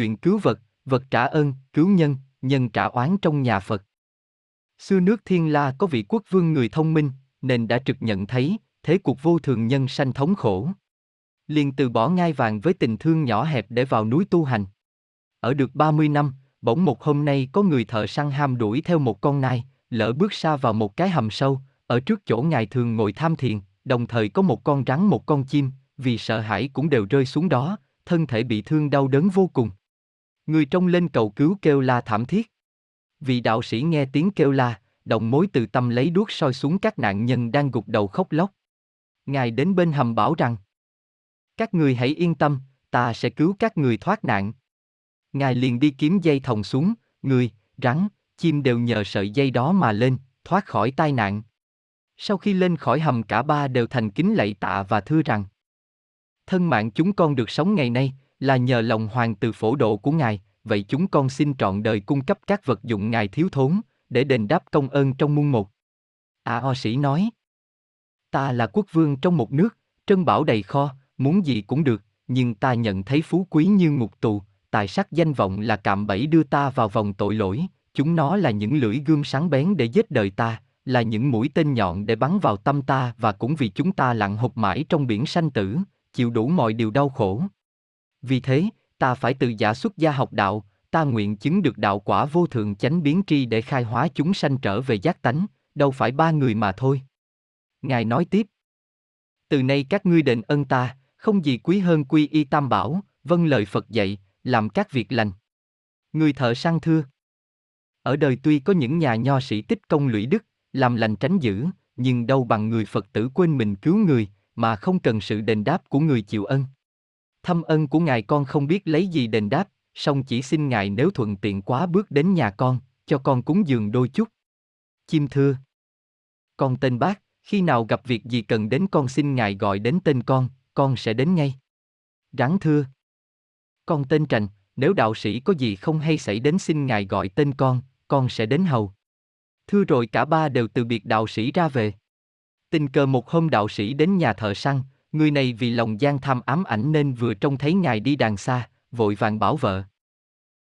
chuyện cứu vật, vật trả ơn, cứu nhân, nhân trả oán trong nhà Phật. Xưa nước Thiên La có vị quốc vương người thông minh, nên đã trực nhận thấy, thế cuộc vô thường nhân sanh thống khổ. Liền từ bỏ ngai vàng với tình thương nhỏ hẹp để vào núi tu hành. Ở được 30 năm, bỗng một hôm nay có người thợ săn ham đuổi theo một con nai, lỡ bước xa vào một cái hầm sâu, ở trước chỗ ngài thường ngồi tham thiền, đồng thời có một con rắn một con chim, vì sợ hãi cũng đều rơi xuống đó, thân thể bị thương đau đớn vô cùng. Người trông lên cầu cứu kêu la thảm thiết. Vị đạo sĩ nghe tiếng kêu la, đồng mối từ tâm lấy đuốc soi xuống các nạn nhân đang gục đầu khóc lóc. Ngài đến bên hầm bảo rằng, các người hãy yên tâm, ta sẽ cứu các người thoát nạn. Ngài liền đi kiếm dây thòng xuống, người, rắn, chim đều nhờ sợi dây đó mà lên, thoát khỏi tai nạn. Sau khi lên khỏi hầm cả ba đều thành kính lạy tạ và thưa rằng Thân mạng chúng con được sống ngày nay, là nhờ lòng hoàng từ phổ độ của Ngài, vậy chúng con xin trọn đời cung cấp các vật dụng Ngài thiếu thốn, để đền đáp công ơn trong muôn một. A à, O sĩ nói, ta là quốc vương trong một nước, trân bảo đầy kho, muốn gì cũng được, nhưng ta nhận thấy phú quý như ngục tù, tài sắc danh vọng là cạm bẫy đưa ta vào vòng tội lỗi, chúng nó là những lưỡi gươm sáng bén để giết đời ta, là những mũi tên nhọn để bắn vào tâm ta và cũng vì chúng ta lặng hụt mãi trong biển sanh tử, chịu đủ mọi điều đau khổ. Vì thế, ta phải tự giả xuất gia học đạo, ta nguyện chứng được đạo quả vô thượng chánh biến tri để khai hóa chúng sanh trở về giác tánh, đâu phải ba người mà thôi. Ngài nói tiếp. Từ nay các ngươi đền ân ta, không gì quý hơn quy y tam bảo, vâng lời Phật dạy, làm các việc lành. Người thợ săn thưa. Ở đời tuy có những nhà nho sĩ tích công lũy đức, làm lành tránh dữ, nhưng đâu bằng người Phật tử quên mình cứu người, mà không cần sự đền đáp của người chịu ân. Thâm ân của ngài con không biết lấy gì đền đáp, song chỉ xin ngài nếu thuận tiện quá bước đến nhà con, cho con cúng dường đôi chút. Chim thưa. Con tên bác, khi nào gặp việc gì cần đến con xin ngài gọi đến tên con, con sẽ đến ngay. Rắn thưa. Con tên Trành, nếu đạo sĩ có gì không hay xảy đến xin ngài gọi tên con, con sẽ đến hầu. Thưa rồi cả ba đều từ biệt đạo sĩ ra về. Tình cờ một hôm đạo sĩ đến nhà thợ săn, người này vì lòng gian tham ám ảnh nên vừa trông thấy ngài đi đàn xa, vội vàng bảo vợ.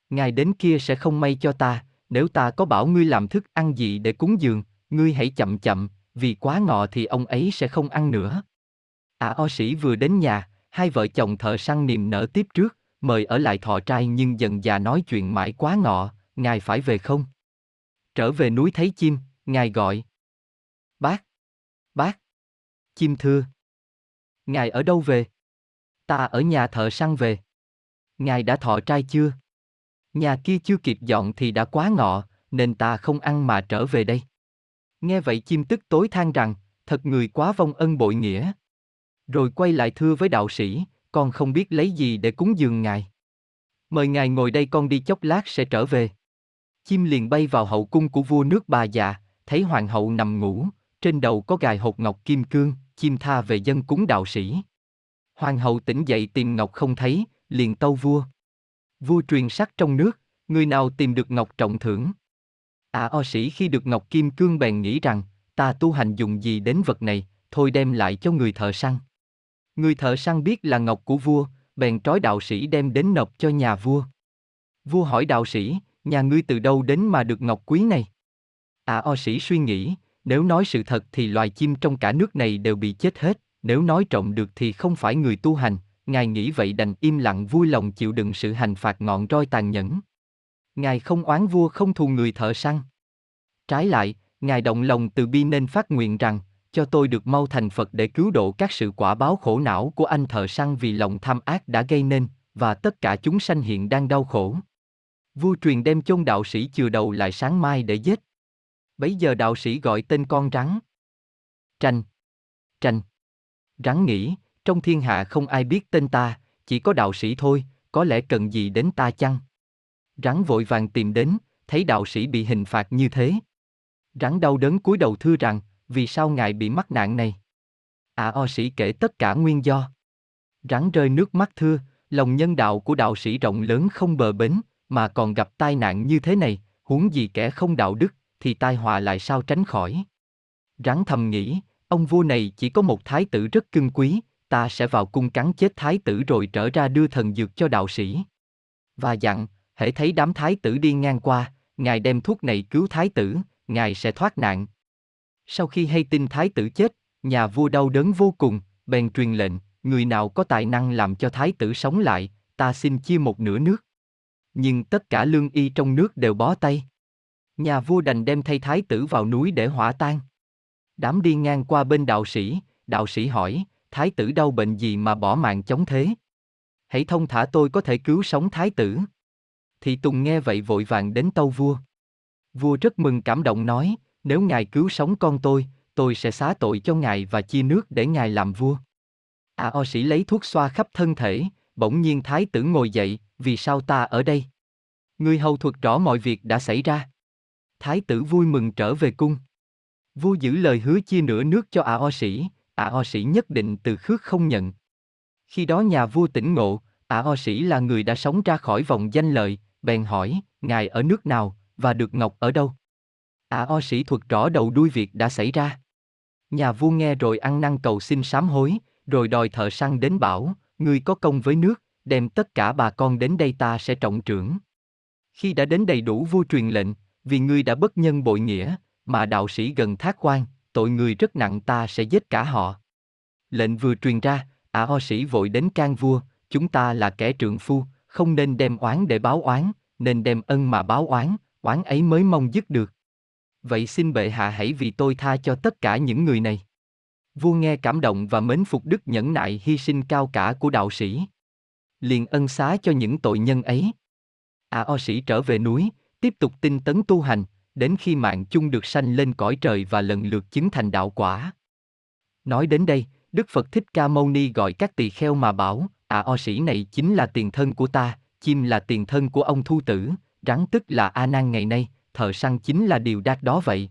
Ngài đến kia sẽ không may cho ta, nếu ta có bảo ngươi làm thức ăn gì để cúng dường, ngươi hãy chậm chậm, vì quá ngọ thì ông ấy sẽ không ăn nữa. À o sĩ vừa đến nhà, hai vợ chồng thợ săn niềm nở tiếp trước, mời ở lại thọ trai nhưng dần già nói chuyện mãi quá ngọ, ngài phải về không? Trở về núi thấy chim, ngài gọi. Bác! Bác! Chim thưa. Ngài ở đâu về? Ta ở nhà thợ săn về. Ngài đã thọ trai chưa? Nhà kia chưa kịp dọn thì đã quá ngọ, nên ta không ăn mà trở về đây. Nghe vậy chim tức tối than rằng, thật người quá vong ân bội nghĩa. Rồi quay lại thưa với đạo sĩ, con không biết lấy gì để cúng dường ngài. Mời ngài ngồi đây con đi chốc lát sẽ trở về. Chim liền bay vào hậu cung của vua nước bà già, thấy hoàng hậu nằm ngủ, trên đầu có gài hột ngọc kim cương, chim tha về dân cúng đạo sĩ. Hoàng hậu tỉnh dậy tìm ngọc không thấy, liền tâu vua. Vua truyền sắc trong nước, người nào tìm được ngọc trọng thưởng. À o sĩ khi được ngọc kim cương bèn nghĩ rằng, ta tu hành dùng gì đến vật này, thôi đem lại cho người thợ săn. Người thợ săn biết là ngọc của vua, bèn trói đạo sĩ đem đến nộp cho nhà vua. Vua hỏi đạo sĩ, nhà ngươi từ đâu đến mà được ngọc quý này? À o sĩ suy nghĩ, nếu nói sự thật thì loài chim trong cả nước này đều bị chết hết, nếu nói trộm được thì không phải người tu hành, Ngài nghĩ vậy đành im lặng vui lòng chịu đựng sự hành phạt ngọn roi tàn nhẫn. Ngài không oán vua không thù người thợ săn. Trái lại, Ngài động lòng từ bi nên phát nguyện rằng, cho tôi được mau thành Phật để cứu độ các sự quả báo khổ não của anh thợ săn vì lòng tham ác đã gây nên, và tất cả chúng sanh hiện đang đau khổ. Vua truyền đem chôn đạo sĩ chừa đầu lại sáng mai để giết. Bấy giờ đạo sĩ gọi tên con rắn. Tranh. Tranh. Rắn nghĩ, trong thiên hạ không ai biết tên ta, chỉ có đạo sĩ thôi, có lẽ cần gì đến ta chăng? Rắn vội vàng tìm đến, thấy đạo sĩ bị hình phạt như thế. Rắn đau đớn cúi đầu thưa rằng, vì sao ngài bị mắc nạn này? À o sĩ kể tất cả nguyên do. Rắn rơi nước mắt thưa, lòng nhân đạo của đạo sĩ rộng lớn không bờ bến, mà còn gặp tai nạn như thế này, huống gì kẻ không đạo đức, thì tai họa lại sao tránh khỏi. Rắn thầm nghĩ, ông vua này chỉ có một thái tử rất cưng quý, ta sẽ vào cung cắn chết thái tử rồi trở ra đưa thần dược cho đạo sĩ. và dặn, hễ thấy đám thái tử đi ngang qua, ngài đem thuốc này cứu thái tử, ngài sẽ thoát nạn. Sau khi hay tin thái tử chết, nhà vua đau đớn vô cùng, bèn truyền lệnh, người nào có tài năng làm cho thái tử sống lại, ta xin chia một nửa nước. Nhưng tất cả lương y trong nước đều bó tay. Nhà vua đành đem thay thái tử vào núi để hỏa tan. Đám đi ngang qua bên đạo sĩ, đạo sĩ hỏi, thái tử đau bệnh gì mà bỏ mạng chống thế? Hãy thông thả tôi có thể cứu sống thái tử. Thị Tùng nghe vậy vội vàng đến tâu vua. Vua rất mừng cảm động nói, nếu ngài cứu sống con tôi, tôi sẽ xá tội cho ngài và chia nước để ngài làm vua. A o sĩ lấy thuốc xoa khắp thân thể, bỗng nhiên thái tử ngồi dậy, vì sao ta ở đây? Ngươi hầu thuật rõ mọi việc đã xảy ra. Thái tử vui mừng trở về cung. Vua giữ lời hứa chia nửa nước cho ả o sĩ, ả o sĩ nhất định từ khước không nhận. Khi đó nhà vua tỉnh ngộ, ả o sĩ là người đã sống ra khỏi vòng danh lợi, bèn hỏi, ngài ở nước nào, và được ngọc ở đâu? ả o sĩ thuật rõ đầu đuôi việc đã xảy ra. Nhà vua nghe rồi ăn năn cầu xin sám hối, rồi đòi thợ săn đến bảo, ngươi có công với nước, đem tất cả bà con đến đây ta sẽ trọng trưởng. Khi đã đến đầy đủ vua truyền lệnh, vì ngươi đã bất nhân bội nghĩa, mà đạo sĩ gần thác quan, tội người rất nặng ta sẽ giết cả họ. Lệnh vừa truyền ra, ả ho sĩ vội đến can vua, chúng ta là kẻ trượng phu, không nên đem oán để báo oán, nên đem ân mà báo oán, oán ấy mới mong dứt được. Vậy xin bệ hạ hãy vì tôi tha cho tất cả những người này. Vua nghe cảm động và mến phục đức nhẫn nại hy sinh cao cả của đạo sĩ. Liền ân xá cho những tội nhân ấy. À o sĩ trở về núi, tiếp tục tinh tấn tu hành, đến khi mạng chung được sanh lên cõi trời và lần lượt chứng thành đạo quả. Nói đến đây, Đức Phật Thích Ca Mâu Ni gọi các tỳ kheo mà bảo, à o sĩ này chính là tiền thân của ta, chim là tiền thân của ông Thu Tử, rắn tức là A Nan ngày nay, thợ săn chính là điều đát đó vậy.